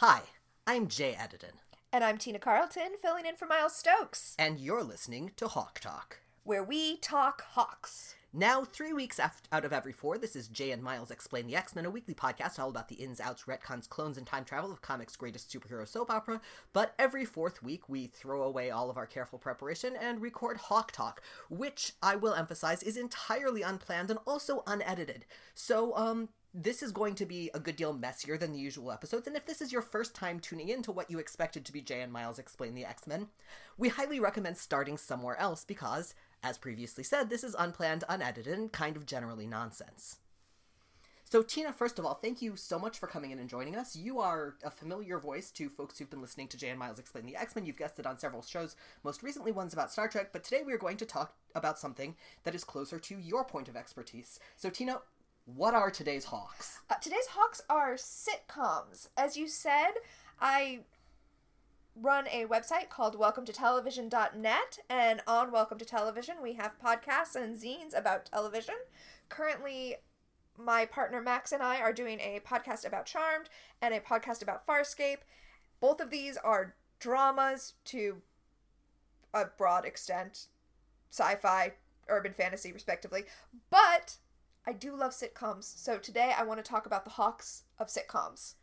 Hi, I'm Jay Edidin, And I'm Tina Carlton, filling in for Miles Stokes, and you're listening to Hawk Talk. where we talk hawks. Now, three weeks out of every four, this is Jay and Miles Explain the X Men, a weekly podcast all about the ins, outs, retcons, clones, and time travel of comics' greatest superhero soap opera. But every fourth week, we throw away all of our careful preparation and record Hawk Talk, which I will emphasize is entirely unplanned and also unedited. So, um, this is going to be a good deal messier than the usual episodes, and if this is your first time tuning in to what you expected to be Jay and Miles Explain the X Men, we highly recommend starting somewhere else because, as previously said, this is unplanned, unedited, and kind of generally nonsense. So, Tina, first of all, thank you so much for coming in and joining us. You are a familiar voice to folks who've been listening to Jay and Miles Explain the X Men. You've guested on several shows, most recently ones about Star Trek, but today we are going to talk about something that is closer to your point of expertise. So, Tina, what are today's Hawks? Uh, today's hawks are sitcoms. As you said, I run a website called welcome to television.net and on welcome to television we have podcasts and zines about television currently my partner max and i are doing a podcast about charmed and a podcast about farscape both of these are dramas to a broad extent sci-fi urban fantasy respectively but i do love sitcoms so today i want to talk about the hawks of sitcoms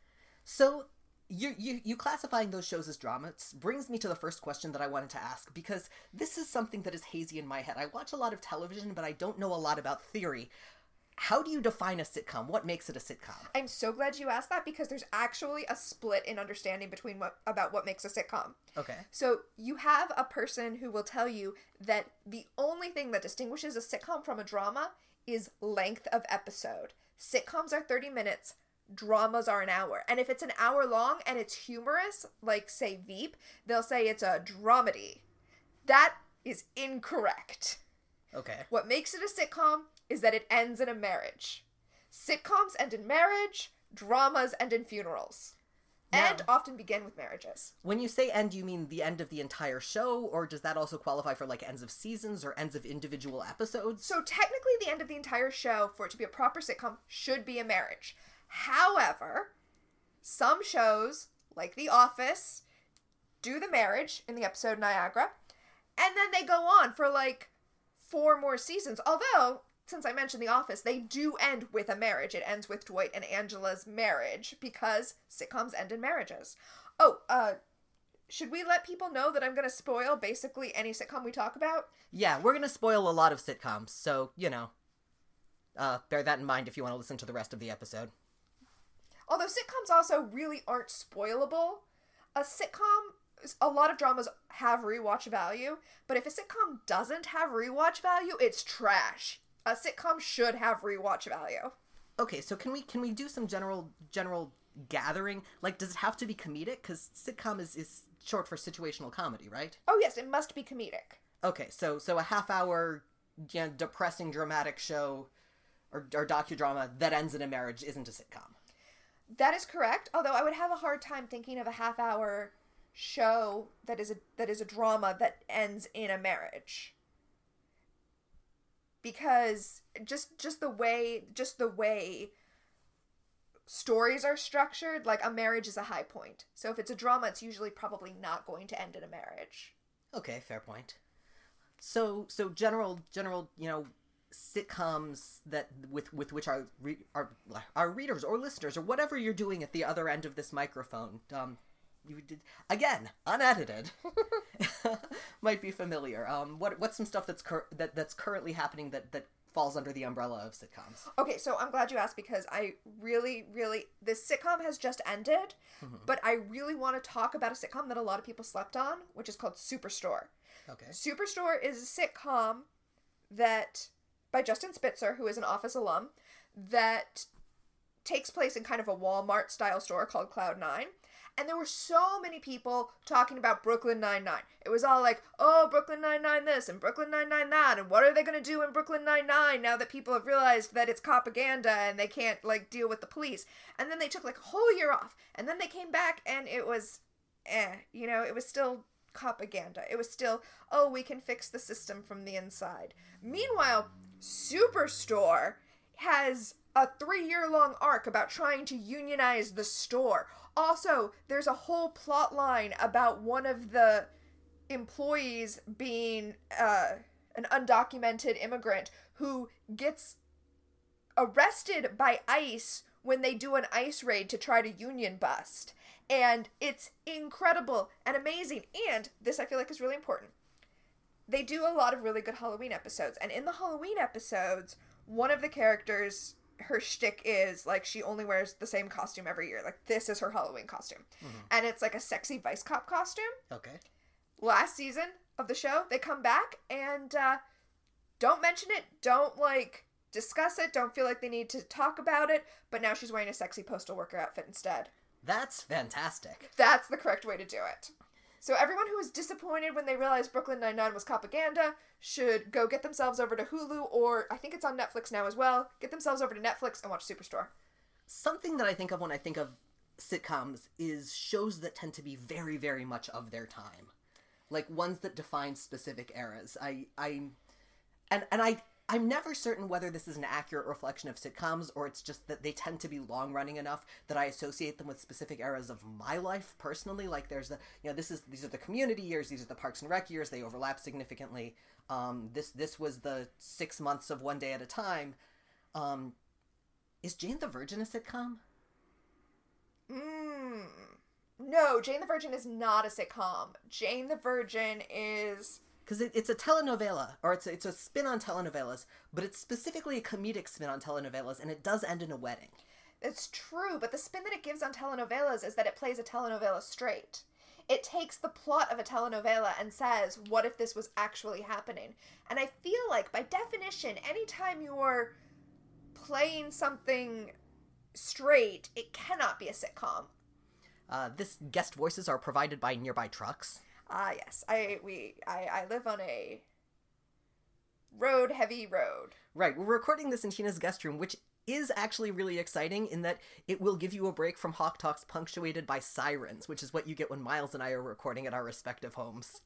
So, you, you, you classifying those shows as dramas brings me to the first question that I wanted to ask because this is something that is hazy in my head. I watch a lot of television, but I don't know a lot about theory. How do you define a sitcom? What makes it a sitcom? I'm so glad you asked that because there's actually a split in understanding between what about what makes a sitcom. Okay. So you have a person who will tell you that the only thing that distinguishes a sitcom from a drama is length of episode. Sitcoms are 30 minutes, dramas are an hour. And if it's an hour long and it's humorous, like say Veep, they'll say it's a dramedy. That is incorrect. Okay. What makes it a sitcom is that it ends in a marriage. Sitcoms end in marriage, dramas end in funerals, and Now- often begin with marriages. When you say end, you mean the end of the entire show, or does that also qualify for like ends of seasons or ends of individual episodes? So technically, the end of the entire show, for it to be a proper sitcom, should be a marriage. However, some shows, like The Office, do the marriage in the episode Niagara, and then they go on for like four more seasons. Although, since I mentioned The Office, they do end with a marriage. It ends with Dwight and Angela's marriage because sitcoms end in marriages. Oh, uh, should we let people know that I'm going to spoil basically any sitcom we talk about? Yeah, we're gonna spoil a lot of sitcoms, so you know, uh, bear that in mind if you want to listen to the rest of the episode. Although sitcoms also really aren't spoilable. A sitcom, a lot of dramas have rewatch value, but if a sitcom doesn't have rewatch value, it's trash. A sitcom should have rewatch value. Okay, so can we can we do some general general gathering? Like, does it have to be comedic? Because sitcom is is short for situational comedy, right? Oh yes, it must be comedic. Okay, so so a half hour, you know, depressing dramatic show or or docudrama that ends in a marriage isn't a sitcom. That is correct. Although I would have a hard time thinking of a half hour show that is a that is a drama that ends in a marriage. Because just just the way just the way stories are structured, like a marriage is a high point. So if it's a drama, it's usually probably not going to end in a marriage. Okay, fair point. So so general general you know sitcoms that with with which our re, our our readers or listeners or whatever you're doing at the other end of this microphone um you did again unedited might be familiar um what what's some stuff that's cur- that that's currently happening that that falls under the umbrella of sitcoms Okay, so I'm glad you asked because I really, really this sitcom has just ended, but I really want to talk about a sitcom that a lot of people slept on, which is called Superstore. okay Superstore is a sitcom that by Justin Spitzer, who is an Office alum, that takes place in kind of a Walmart style store called Cloud Nine. And there were so many people talking about Brooklyn Nine Nine. It was all like, "Oh, Brooklyn Nine Nine this and Brooklyn Nine Nine that, and what are they gonna do in Brooklyn Nine Nine now that people have realized that it's propaganda and they can't like deal with the police?" And then they took like a whole year off, and then they came back, and it was, eh, you know, it was still propaganda. It was still, oh, we can fix the system from the inside. Meanwhile, Superstore has a three year long arc about trying to unionize the store. Also, there's a whole plot line about one of the employees being uh, an undocumented immigrant who gets arrested by ICE when they do an ICE raid to try to union bust. And it's incredible and amazing. And this I feel like is really important. They do a lot of really good Halloween episodes. And in the Halloween episodes, one of the characters, her shtick is like she only wears the same costume every year. Like this is her Halloween costume. And it's like a sexy vice cop costume Okay. last season of the show they come back and uh, don't mention it don't like discuss it don't feel like they need to talk about it but now she's wearing a sexy postal worker outfit instead That's fantastic. that's the correct way to do it so everyone who was disappointed when they realized brooklyn nine-nine was propaganda should go get themselves over to hulu or i think it's on netflix now as well get themselves over to netflix and watch superstore Something that I think of when I think of sitcoms is shows that tend to be very, very much of their time. Like ones that define specific eras. I I and and I I'm never certain whether this is an accurate reflection of sitcoms or it's just that they tend to be long running enough that I associate them with specific eras of my life personally. Like there's the you know this is these are the community years, these are the Parks and Rec years. They overlap significantly. Um, this this was the six months of one day at a time. Um, is Jane the Virgin a sitcom? mm. no jane the virgin is not a sitcom jane the virgin is because it, it's a telenovela or it's a, it's a spin on telenovelas but it's specifically a comedic spin on telenovelas and it does end in a wedding It's true, but the spin that it gives on telenovelas is that it plays a telenovela straight. It takes the plot of a telenovela and says, what if this was actually happening? And I feel like, by definition, anytime you're playing something straight, it cannot be a sitcom. uh, this guest voices are provided by nearby trucks Ah, yes. I we I, I live on a road heavy road. right we're recording this in tina's guest room which is actually really exciting in that it will give you a break from hawk talks punctuated by sirens which is what you get when miles and i are recording at our respective homes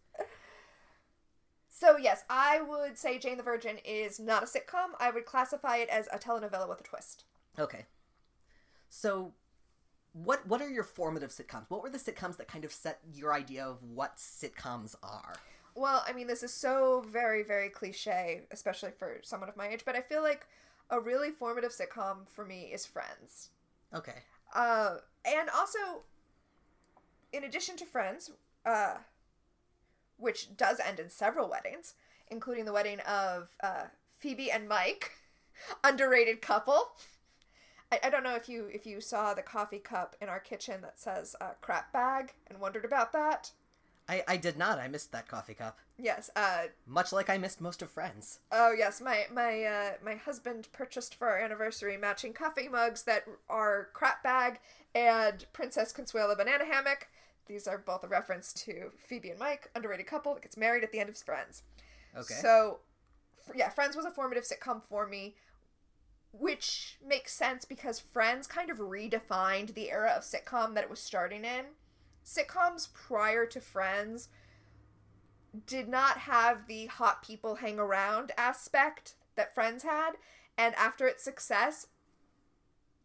So yes, I would say Jane the Virgin is not a sitcom. I would classify it as a telenovela with a twist. Okay. So what what are your formative sitcoms? What were the sitcoms that kind of set your idea of what sitcoms are? Well, I mean, this is so very, very cliche, especially for someone of my age, but I feel like a really formative sitcom for me is Friends. Okay. Uh, and also, in addition to Friends, uh, which does end in several weddings, including the wedding of uh, Phoebe and Mike, underrated couple. I, I don't know if you if you saw the coffee cup in our kitchen that says uh, crap bag and wondered about that. I, I did not. I missed that coffee cup. Yes, uh, Much like I missed most of Friends. Oh yes, my my uh, my husband purchased for our anniversary matching coffee mugs that are crap bag and Princess Consuela banana hammock. These are both a reference to Phoebe and Mike, underrated couple that gets married at the end of Friends. Okay. So, f- yeah, Friends was a formative sitcom for me, which makes sense because Friends kind of redefined the era of sitcom that it was starting in. Sitcoms prior to Friends did not have the hot people hang around aspect that Friends had, and after its success,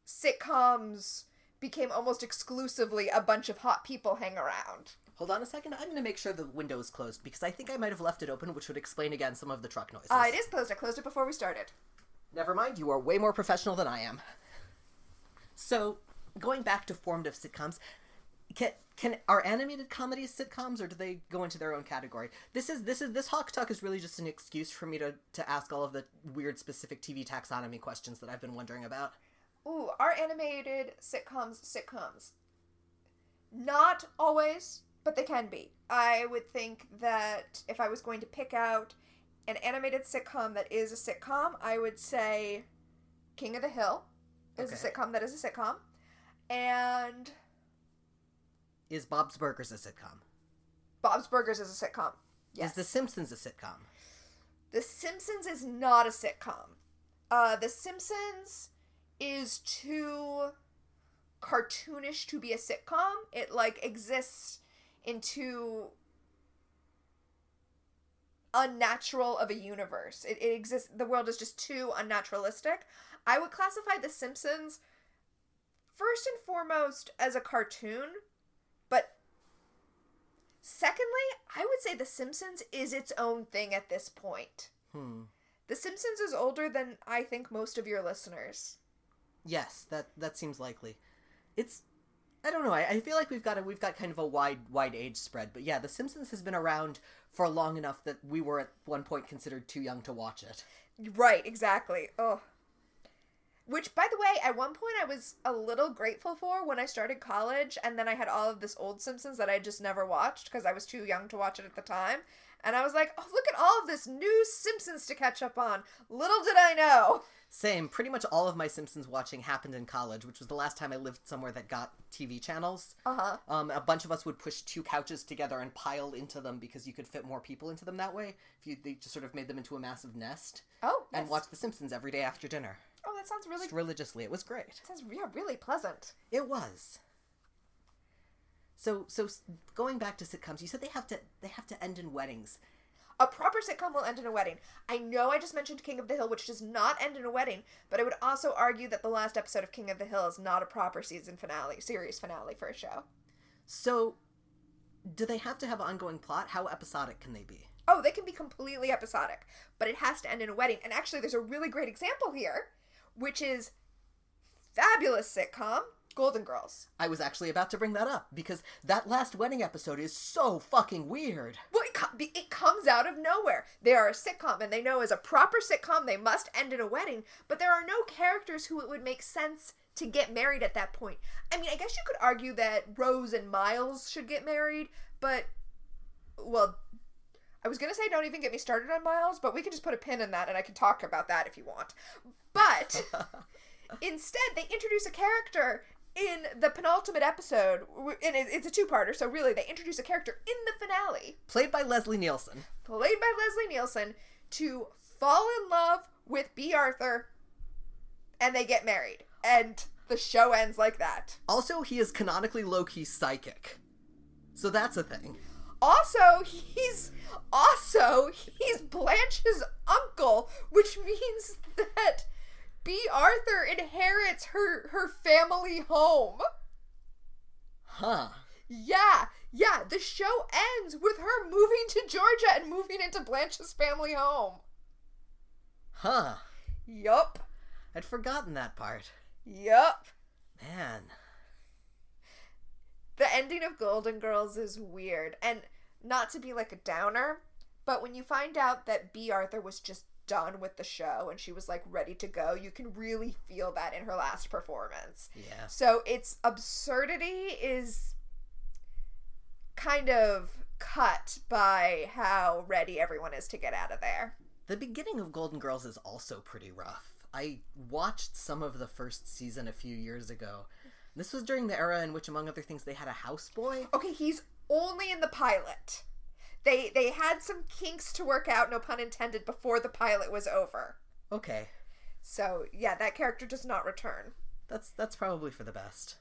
sitcoms became almost exclusively a bunch of hot people hang around. Hold on a second. I'm going to make sure the window is closed because I think I might have left it open, which would explain again some of the truck noises. Uh, it is closed. I closed it before we started. Never mind, you are way more professional than I am. So, going back to formative sitcoms, can can are animated comedies sitcoms or do they go into their own category? This is this is this Hawk Talk is really just an excuse for me to to ask all of the weird specific TV taxonomy questions that I've been wondering about. Ooh, are animated sitcoms sitcoms? Not always, but they can be. I would think that if I was going to pick out an animated sitcom that is a sitcom, I would say King of the Hill is a sitcom that is a sitcom. And Is Bob's Burgers a sitcom? Bob's Burgers is a sitcom. Yes. Is The Simpsons a sitcom? The Simpsons is not a sitcom. Uh, The Simpsons is too cartoonish to be a sitcom. It like exists in too unnatural of a universe. It, it exists. The world is just too unnaturalistic. I would classify The Simpsons first and foremost as a cartoon, but secondly, I would say The Simpsons is its own thing at this point. Hmm. The Simpsons is older than I think most of your listeners. Yes, that that seems likely. It's I don't know. I, I feel like we've got a we've got kind of a wide wide age spread, but yeah, The Simpsons has been around for long enough that we were at one point considered too young to watch it. Right, exactly. Oh. Which, by the way, at one point I was a little grateful for when I started college, and then I had all of this old Simpsons that I just never watched because I was too young to watch it at the time. And I was like, oh, look at all of this new Simpsons to catch up on. Little did I know. Same. Pretty much all of my Simpsons watching happened in college, which was the last time I lived somewhere that got TV channels. Uh huh. Um, a bunch of us would push two couches together and pile into them because you could fit more people into them that way. If you they just sort of made them into a massive nest Oh, and yes. watch The Simpsons every day after dinner. Oh, that sounds really Just religiously. It was great. sounds yeah, really pleasant. It was. So so going back to sitcoms, you said they have to they have to end in weddings. A proper sitcom will end in a wedding. I know I just mentioned King of the Hill, which does not end in a wedding, but I would also argue that the last episode of King of the Hill is not a proper season finale, series finale for a show. So do they have to have an ongoing plot? How episodic can they be? Oh, they can be completely episodic, but it has to end in a wedding. And actually, there's a really great example here, which is fabulous sitcom Golden Girls. I was actually about to bring that up because that last wedding episode is so fucking weird. Well, it, co- it comes out of nowhere. They are a sitcom, and they know as a proper sitcom they must end in a wedding, but there are no characters who it would make sense to get married at that point. I mean, I guess you could argue that Rose and Miles should get married, but, well, I was gonna say don't even get me started on Miles, but we can just put a pin in that and I can talk about that if you want. But instead, they introduce a character in the penultimate episode, and it's a two-parter. So really, they introduce a character in the finale, Played by Leslie Nielsen. played by Leslie Nielsen, to fall in love with Bea Arthur, and they get married, and the show ends like that. Also, he is canonically low key psychic. So that's a thing. Also, he's also he's Blanche's uncle, which means that Bea Arthur inherits her her family home. Huh. Yeah, yeah. The show ends with her moving to Georgia and moving into Blanche's family home. Huh. Yup, I'd forgotten that part. yup. Man. The ending of Golden Girls is weird, and not to be like a downer, but when you find out that Bea Arthur was just done with the show and she was like ready to go, you can really feel that in her last performance. Yeah. So its absurdity is kind of cut by how ready everyone is to get out of there. The beginning of Golden Girls is also pretty rough. I watched some of the first season a few years ago. This was during the era in which, among other things, they had a houseboy. Okay, he's only in the pilot. They they had some kinks to work out, no pun intended, before the pilot was over. Okay, So yeah, that character does not return. that's that's probably for the best.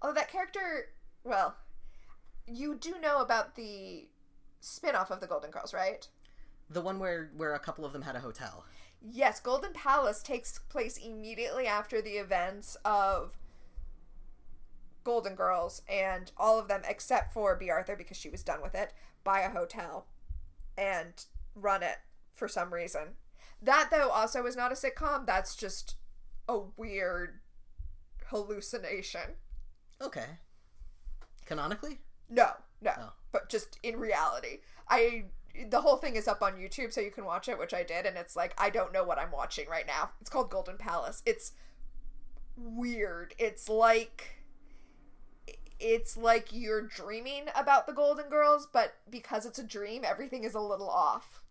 Although that character, well, you do know about the spin-off of the Golden Girls, right? The one where where a couple of them had a hotel. Yes, Golden Palace takes place immediately after the events of Golden Girls, and all of them, except for Bea Arthur, because she was done with it, buy a hotel and run it for some reason. That, though, also is not a sitcom. That's just a weird hallucination. Okay. Canonically? No, no, Oh. but just in reality. I the whole thing is up on YouTube so you can watch it, which I did, and it's like I don't know what I'm watching right now. It's called Golden Palace. It's weird. It's like it's like you're dreaming about the Golden Girls, but because it's a dream, everything is a little off.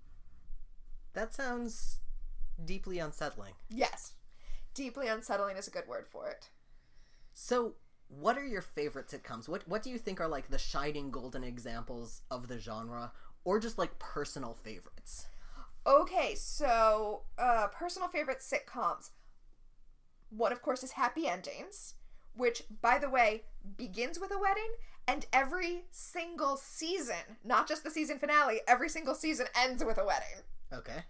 That sounds deeply unsettling. Yes. Deeply unsettling is a good word for it. So, what are your favorite sitcoms? What what do you think are like the shining golden examples of the genre or just like personal favorites? Okay, so uh personal favorite sitcoms. One of course is Happy Endings, which by the way begins with a wedding and every single season, not just the season finale, every single season ends with a wedding. Okay.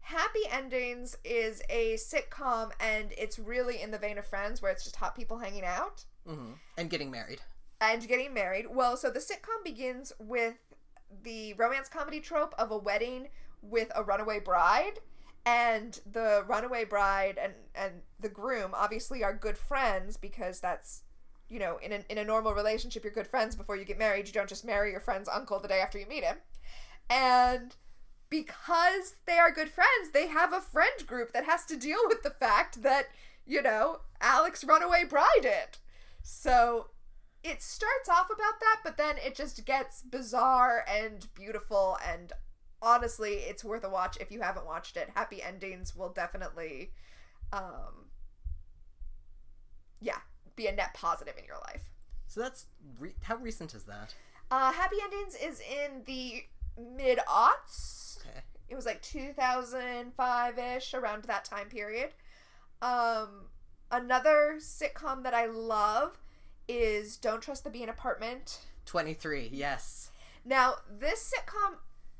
Happy Endings is a sitcom, and it's really in the vein of Friends, where it's just hot people hanging out hmm And getting married. and getting married. Well, so the sitcom begins with the romance comedy trope of a wedding with a runaway bride. And the runaway bride and, and the groom obviously are good friends because that's, you know, in a, in a normal relationship, you're good friends before you get married. You don't just marry your friend's uncle the day after you meet him. And because they are good friends, they have a friend group that has to deal with the fact that, you know, Alex runaway bride it. So it starts off about that, but then it just gets bizarre and beautiful and honestly, it's worth a watch if you haven't watched it. Happy endings will definitely um yeah, be a net positive in your life. So that's re- how recent is that? Uh Happy Endings is in the mid aughts. Okay. It was like 2005-ish around that time period. Um another sitcom that I love is Don't Trust the Bee in Apartment. 23. Yes. Now, this sitcom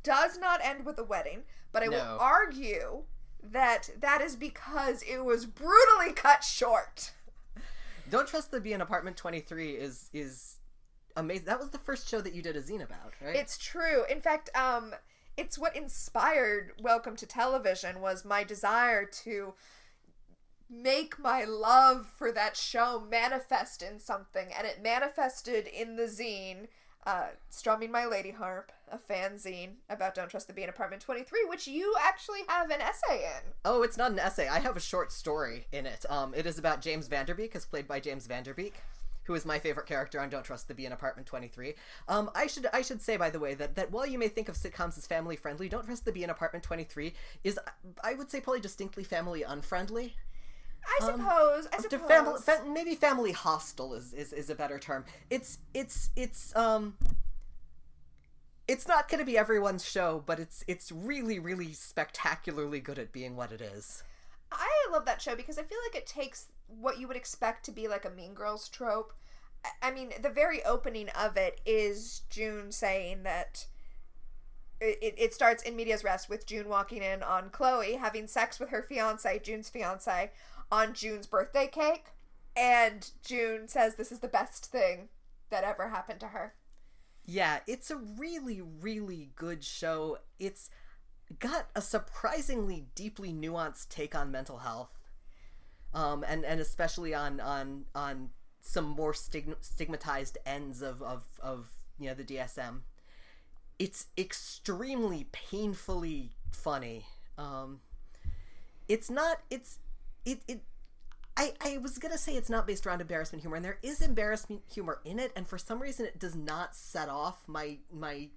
does not end with a wedding, but I will argue that that is because it was brutally cut short. Don't trust the bee in apartment 23 is is amazing. That was the first show that you did a zine about, right? It's true. In fact, um it's what inspired Welcome to Television was my desire to make my love for that show manifest in something and it manifested in the zine uh, strumming my lady harp a fanzine about don't trust the bee in apartment 23 which you actually have an essay in Oh, it's not an essay. I have a short story in it. Um, it is about James Van Der Beek, as played by James Van Der Beek, who is my favorite character on Don't Trust the Bee in Apartment 23. Um, I should I should say by the way that that while you may think of sitcoms as family friendly, Don't Trust the Bee in Apartment 23 is I would say probably distinctly family unfriendly. I suppose i suppose family, fa- maybe family hostile is, is, is a better term. It's it's it's um it's not going to be everyone's show, but it's it's really really spectacularly good at being what it is. I love that show because I feel like it takes what you would expect to be like a Mean Girls trope. I- mean, the very opening of it is June saying that it, it- it starts in medias res with June walking in on Chloe having sex with her fiance, June's fiance, on June's birthday cake. And June says this is the best thing that ever happened to her. Yeah, it's a really really good show. It's got a surprisingly deeply nuanced take on mental health. Um, and, and especially on, on on some more stigm- stigmatized ends of, of, of you know the DSM. It's extremely painfully funny. Um, it's not. It's it it. I, I was gonna say it's not based around embarrassment humor, and there is embarrassment humor in it, and for some reason it does not set off my my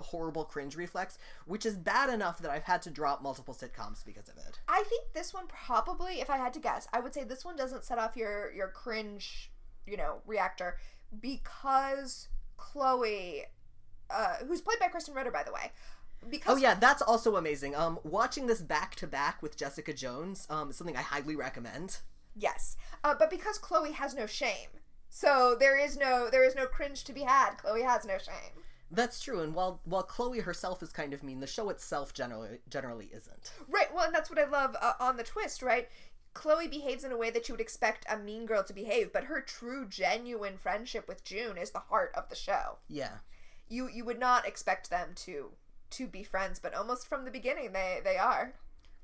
horrible cringe reflex, which is bad enough that I've had to drop multiple sitcoms because of it. I think this one probably, if I had to guess, I would say this one doesn't set off your your cringe, you know, reactor because Chloe, uh, who's played by Krysten Ritter, by the way, because Oh yeah, that's also amazing. Um, watching this back to back with Jessica Jones, um, is something I highly recommend. yes, uh, but because Chloe has no shame, so there is no there is no cringe to be had. Chloe has no shame. That's true, and while while Chloe herself is kind of mean, the show itself generally generally isn't. Right. Well, and that's what I love uh, on the twist, right? Chloe behaves in a way that you would expect a mean girl to behave, but her true, genuine friendship with June is the heart of the show. Yeah. You you would not expect them to to be friends, but almost from the beginning they they are.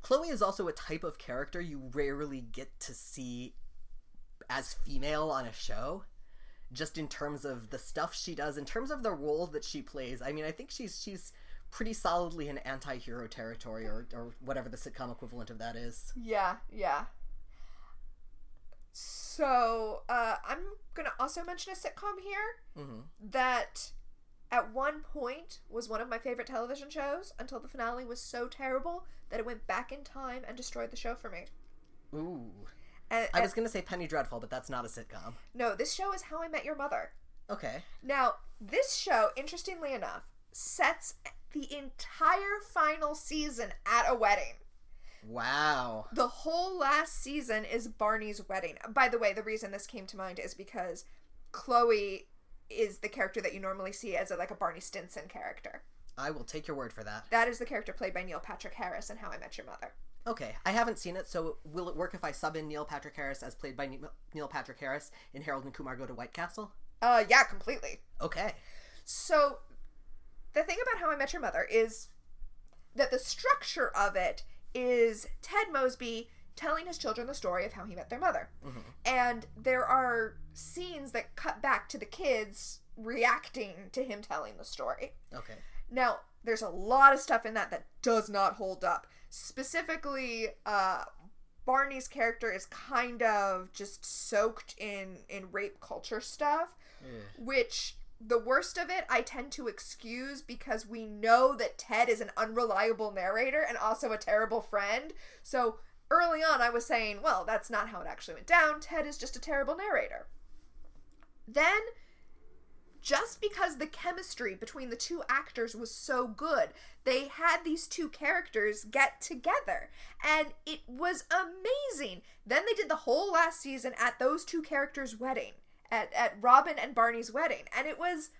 Chloe is also a type of character you rarely get to see as female on a show. Just in terms of the stuff she does, in terms of the role that she plays. I mean, I think she's she's pretty solidly in anti-hero territory or, or whatever the sitcom equivalent of that is. Yeah, yeah. So uh, I'm gonna also mention a sitcom here hmm that at one point was one of my favorite television shows until the finale was so terrible that it went back in time and destroyed the show for me. Ooh. And, I and- was gonna say Penny Dreadful, but that's not a sitcom. no, this show is How I Met Your Mother. Okay. Now, this show, interestingly enough, sets the entire final season at a wedding. Wow. The whole last season is Barney's wedding. By the way, the reason this came to mind is because Chloe is the character that you normally see as a, like a Barney Stinson character. I will take your word for that. That is the character played by Neil Patrick Harris in How I Met Your Mother. Okay, I haven't seen it, so will it work if I sub in Neil Patrick Harris as played by Neil- Neil Patrick Harris in Harold and Kumar Go to White Castle? Uh, yeah, completely. Okay. So, the thing about How I Met Your Mother is that the structure of it is Ted Mosby telling his children the story of how he met their mother. And there are scenes that cut back to the kids reacting to him telling the story. Okay. Now, there's a lot of stuff in that that does not hold up. Specifically, uh, Barney's character is kind of just soaked in in rape culture stuff, which the worst of it I tend to excuse because we know that Ted is an unreliable narrator and also a terrible friend. So early on, I was saying, well, that's not how it actually went down. Ted is just a terrible narrator. Then just because the chemistry between the two actors was so good, they had these two characters get together. And it was amazing. Then they did the whole last season at those two characters' wedding, at, at Robin and Barney's wedding. And it was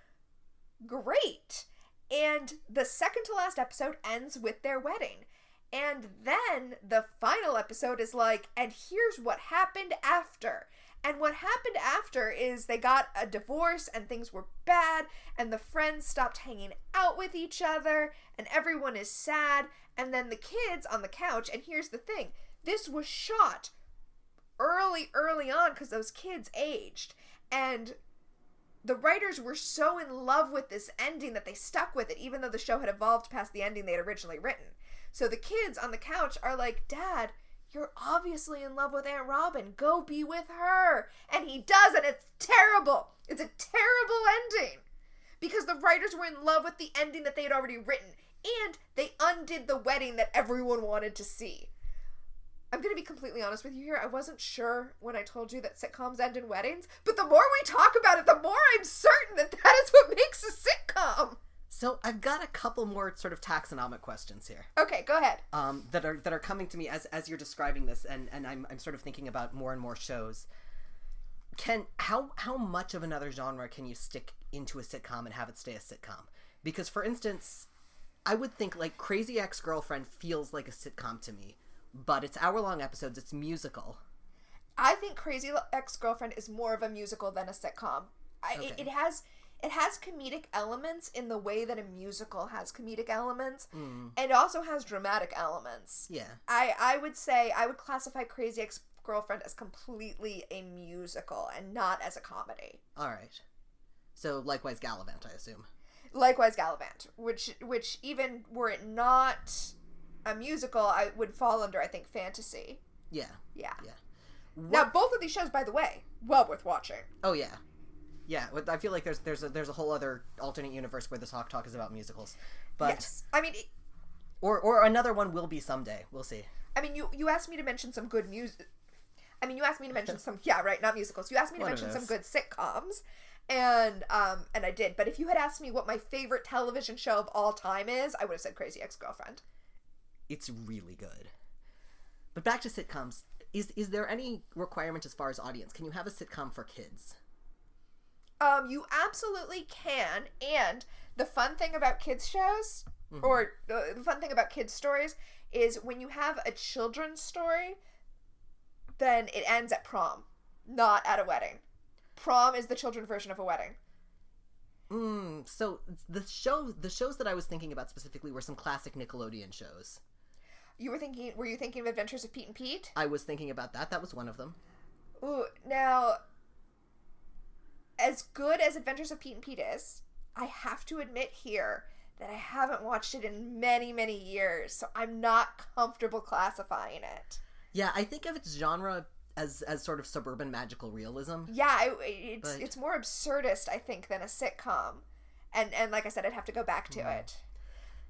great. And the second to last episode ends with their wedding. And then the final episode is like, and here's what happened after. And what happened after is they got a divorce and things were bad, and the friends stopped hanging out with each other, and everyone is sad. And then the kids on the couch, and here's the thing this was shot early, early on because those kids aged. And the writers were so in love with this ending that they stuck with it, even though the show had evolved past the ending they had originally written. So the kids on the couch are like, Dad, you're obviously in love with Aunt Robin. Go be with her. And he does, and it's terrible. It's a terrible ending. Because the writers were in love with the ending that they had already written, and they undid the wedding that everyone wanted to see. I'm going to be completely honest with you here. I wasn't sure when I told you that sitcoms end in weddings, but the more we talk about it, the more I'm certain that that is what makes a sitcom. So I've got a couple more sort of taxonomic questions here. Okay, go ahead. um, that are that are coming to me as as you're describing this, and and I'm I'm sort of thinking about more and more shows. Can how how much of another genre can you stick into a sitcom and have it stay a sitcom? Because for instance, I would think like Crazy Ex Girlfriend feels like a sitcom to me, but it's hour long episodes. It's musical. I think Crazy Ex Girlfriend is more of a musical than a sitcom. I, it, it has it has comedic elements in the way that a musical has comedic elements, mm. and also has dramatic elements. Yeah. I I would say I would classify Crazy Ex Girlfriend as completely a musical and not as a comedy. All right. So likewise, Galavant, I assume. Likewise, Galavant, which which even were it not a musical, I would fall under I think fantasy. Yeah. Yeah. Yeah. Now both of these shows, by the way, well worth watching. Oh yeah. Yeah, I feel like there's there's a there's a whole other alternate universe where this Hawk Talk is about musicals, but yes, I mean, it, or or another one will be someday. We'll see. I mean, you you asked me to mention some good music. I mean, you asked me to mention some yeah, right, not musicals. You asked me to of mention some good sitcoms, and um, and I did. But if you had asked me what my favorite television show of all time is, I would have said Crazy Ex Girlfriend. It's really good. But back to sitcoms. Is is there any requirement as far as audience? Can you have a sitcom for kids? Um, you absolutely can. And the fun thing about kids shows, or the, the fun thing about kids stories, is when you have a children's story, then it ends at prom, not at a wedding. Prom is the children's version of a wedding. Mm, so the show the shows that I was thinking about specifically were some classic Nickelodeon shows. You were thinking? Were you thinking of Adventures of Pete and Pete? I was thinking about that. That was one of them. Ooh, now, as good as Adventures of Pete and Pete is, I have to admit here that I haven't watched it in many, many years, so I'm not comfortable classifying it. Yeah, I think of its genre as as sort of suburban magical realism. Yeah, I, it's But- it's more absurdist, I think, than a sitcom, and and like I said, I'd have to go back to hmm. it.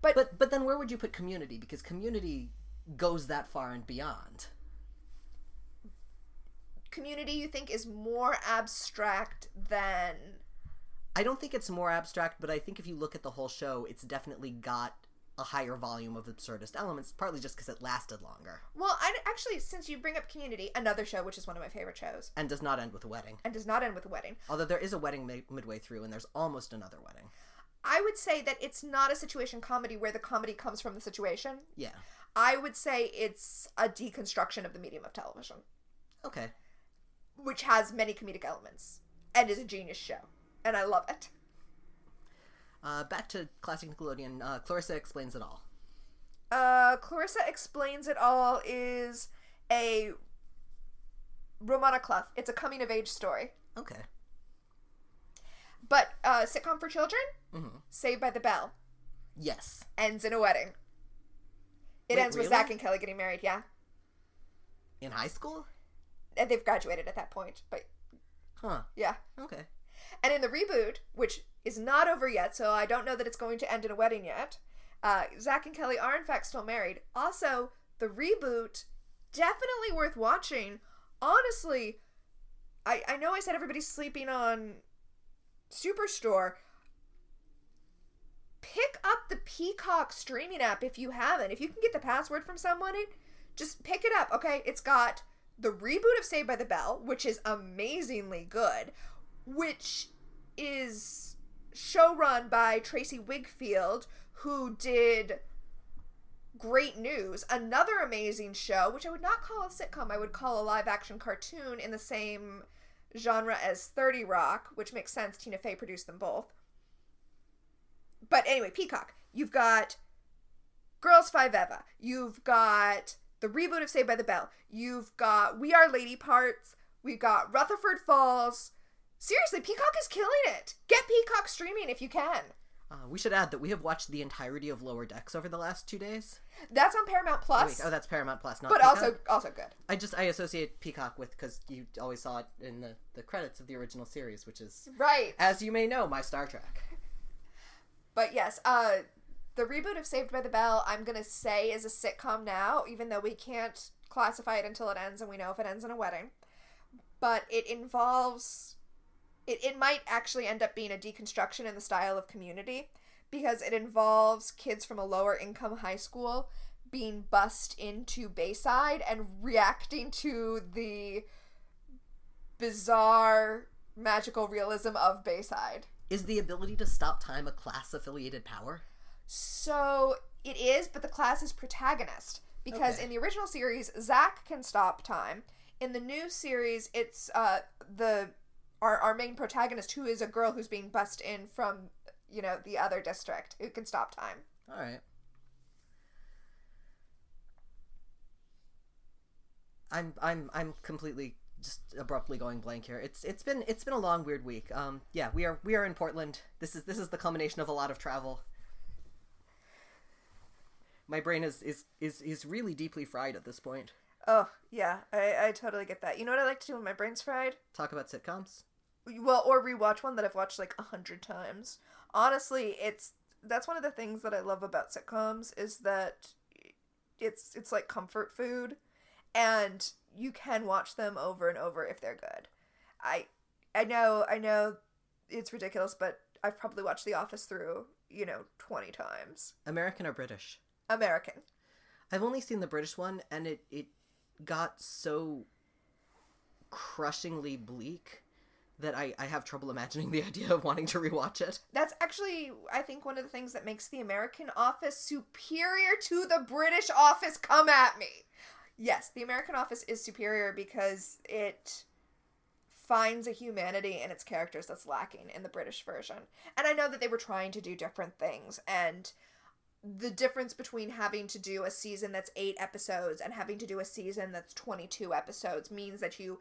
But, But but then where would you put Community? Because Community goes that far and beyond. Community, you think, is more abstract than I don't think it's more abstract, but I think if you look at the whole show, it's definitely got a higher volume of absurdist elements, partly just because it lasted longer well, I actually, since you bring up Community, another show which is one of my favorite shows, and does not end with a wedding. and does not end with a wedding. Although there is a wedding mi- midway through, and there's almost another wedding. I would say that it's not a situation comedy where the comedy comes from the situation. Yeah. I would say it's a deconstruction of the medium of television, Okay. Which has many comedic elements and is a genius show. And I love it. Uh, back to classic Nickelodeon. Uh, Clarissa explains it all. Uh, Clarissa Explains It All is a Romana Clough. It's a coming of age story. Okay. But uh, sitcom for children, Mm-hmm. Saved by the Bell, Yes. ends in a wedding. It Wait, ends with really? Zach and Kelly getting married, yeah. In high school? And they've graduated at that point, but Huh. yeah. Okay. And in the reboot, which is not over yet, so I don't know that it's going to end in a wedding yet, uh, Zach and Kelly are in fact still married. Also, the reboot, definitely worth watching. Honestly, I, I know I said everybody's sleeping on Superstore. Pick up the Peacock streaming app if you haven't. If you can get the password from someone, just pick it up, okay? It's got the reboot of Saved by the Bell, which is amazingly good, which is showrun by Tracey Wigfield, who did Great News, another amazing show, which I would not call a sitcom, I would call a live action cartoon in the same genre as 30 Rock, which makes sense. Tina Fey produced them both. But anyway, Peacock. You've got Girls Five Eva. You've got the reboot of Saved by the Bell. You've got We Are Lady Parts. We've got Rutherford Falls. Seriously, Peacock is killing it. Get Peacock streaming if you can. Uh, we should add that we have watched the entirety of Lower Decks over the last two days. That's on Paramount Oh, Plus, wait, oh, that's Paramount Plus, not but Peacock. also also good. I just I associate Peacock with because you always saw it in the the credits of the original series, which is, Right. as you may know, my Star Trek. But yes, uh the reboot of Saved by the Bell, I'm gonna say is a sitcom now, even though we can't classify it until it ends and we know if it ends in a wedding. But it involves it, it might actually end up being a deconstruction in the style of community because it involves kids from a lower income high school being bussed into Bayside and reacting to the bizarre magical realism of Bayside. Is the ability to stop time a class affiliated power? So it is, but the class is protagonist because Okay. in the original series, Zach can stop time. In the new series, it's uh the our our main protagonist who is a girl who's being bussed in from you know the other district who can stop time. All right. I'm I'm I'm completely just abruptly going blank here. It's it's been it's been a long weird week. Um yeah, we are we are in Portland. This is this is the culmination of a lot of travel. My brain is is is is really deeply fried at this point. Oh yeah, I I totally get that. You know what I like to do when my brain's fried? Talk about sitcoms. well or rewatch one that i've watched like a hundred times honestly it's that's one of the things that i love about sitcoms is that it's it's like comfort food and you can watch them over and over if they're good i i know i know it's ridiculous but i've probably watched the office through you know 20 times American or British? American I've only seen the British one, and it it got so crushingly bleak that I, I have trouble imagining the idea of wanting to rewatch it. That's actually, I think, one of the things that makes the American Office superior to the British Office. Come at me. Yes, the American Office is superior because it finds a humanity in its characters that's lacking in the British version. And I know that they were trying to do different things, and the difference between having to do a season that's eight episodes and having to do a season that's 22 episodes means that you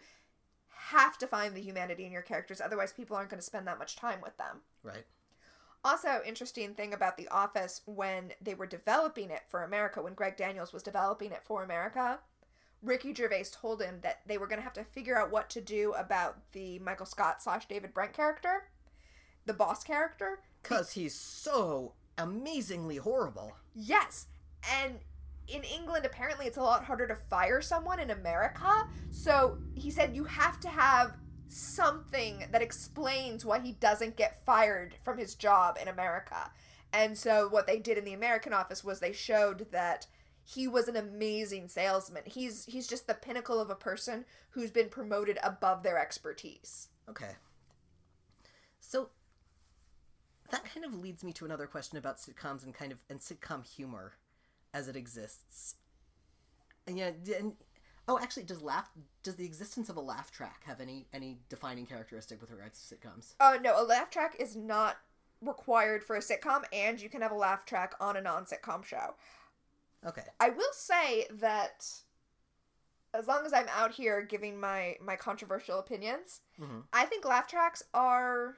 have to find the humanity in your characters, otherwise, people aren't going to spend that much time with them. Right. Also, interesting thing about The Office when they were developing it for America, when Greg Daniels was developing it for America, Ricky Gervais told him that they were going to have to figure out what to do about the Michael Scott slash David Brent character, the boss character. Because he's so amazingly horrible. Yes, and in England, apparently it's a lot harder to fire someone in America. So he said you have to have something that explains why he doesn't get fired from his job in America. And so what they did in the American office was they showed that he was an amazing salesman. He's he's just the pinnacle of a person who's been promoted above their expertise. Okay. So kind of leads me to another question about sitcoms and kind of and sitcom humor as it exists. And yeah, and, oh, actually, does laugh does the existence of a laugh track have any any defining characteristic with regards to sitcoms? Uh, no, a laugh track is not required for a sitcom, and you can have a laugh track on a non-sitcom show. Okay. I will say that as long as I'm out here giving my my controversial opinions, Mhm. I think laugh tracks are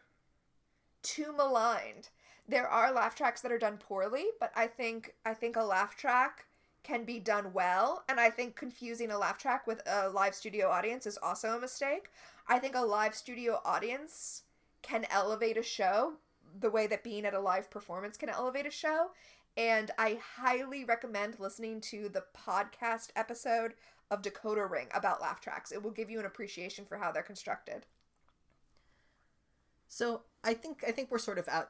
too maligned. There are laugh tracks that are done poorly, but I think I think a laugh track can be done well, and I think confusing a laugh track with a live studio audience is also a mistake. I think a live studio audience can elevate a show the way that being at a live performance can elevate a show. And I highly recommend listening to the podcast episode of Decoder Ring about laugh tracks. It will give you an appreciation for how they're constructed. So I think I think we're sort of out,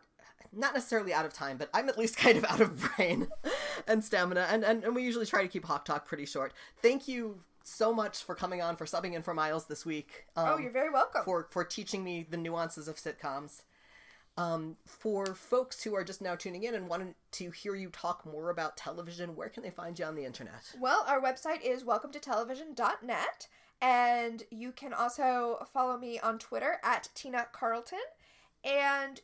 not necessarily out of time, but I'm at least kind of out of brain and stamina, and, and and we usually try to keep Hawk Talk pretty short. Thank you so much for coming on for subbing in for Miles this week. oh, um, you're very welcome. for for teaching me the nuances of sitcoms. Um, for folks who are just now tuning in and wanting to hear you talk more about television, where can they find you on the internet? Well, our website is welcome to television.net, and you can also follow me on Twitter at Tina Carlton, and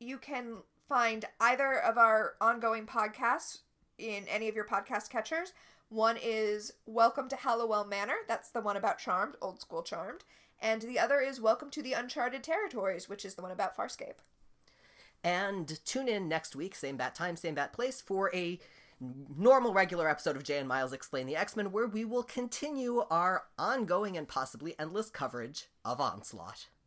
you can find either of our ongoing podcasts in any of your podcast catchers. One is Welcome to Halliwell Manor, that's the one about Charmed, old school Charmed, and the other is Welcome to the Uncharted Territories, which is the one about Farscape. And tune in next week, same bat time, same bat place, for a normal regular episode of Jay and Miles Explain the X Men, where we will continue our ongoing and possibly endless coverage of Onslaught.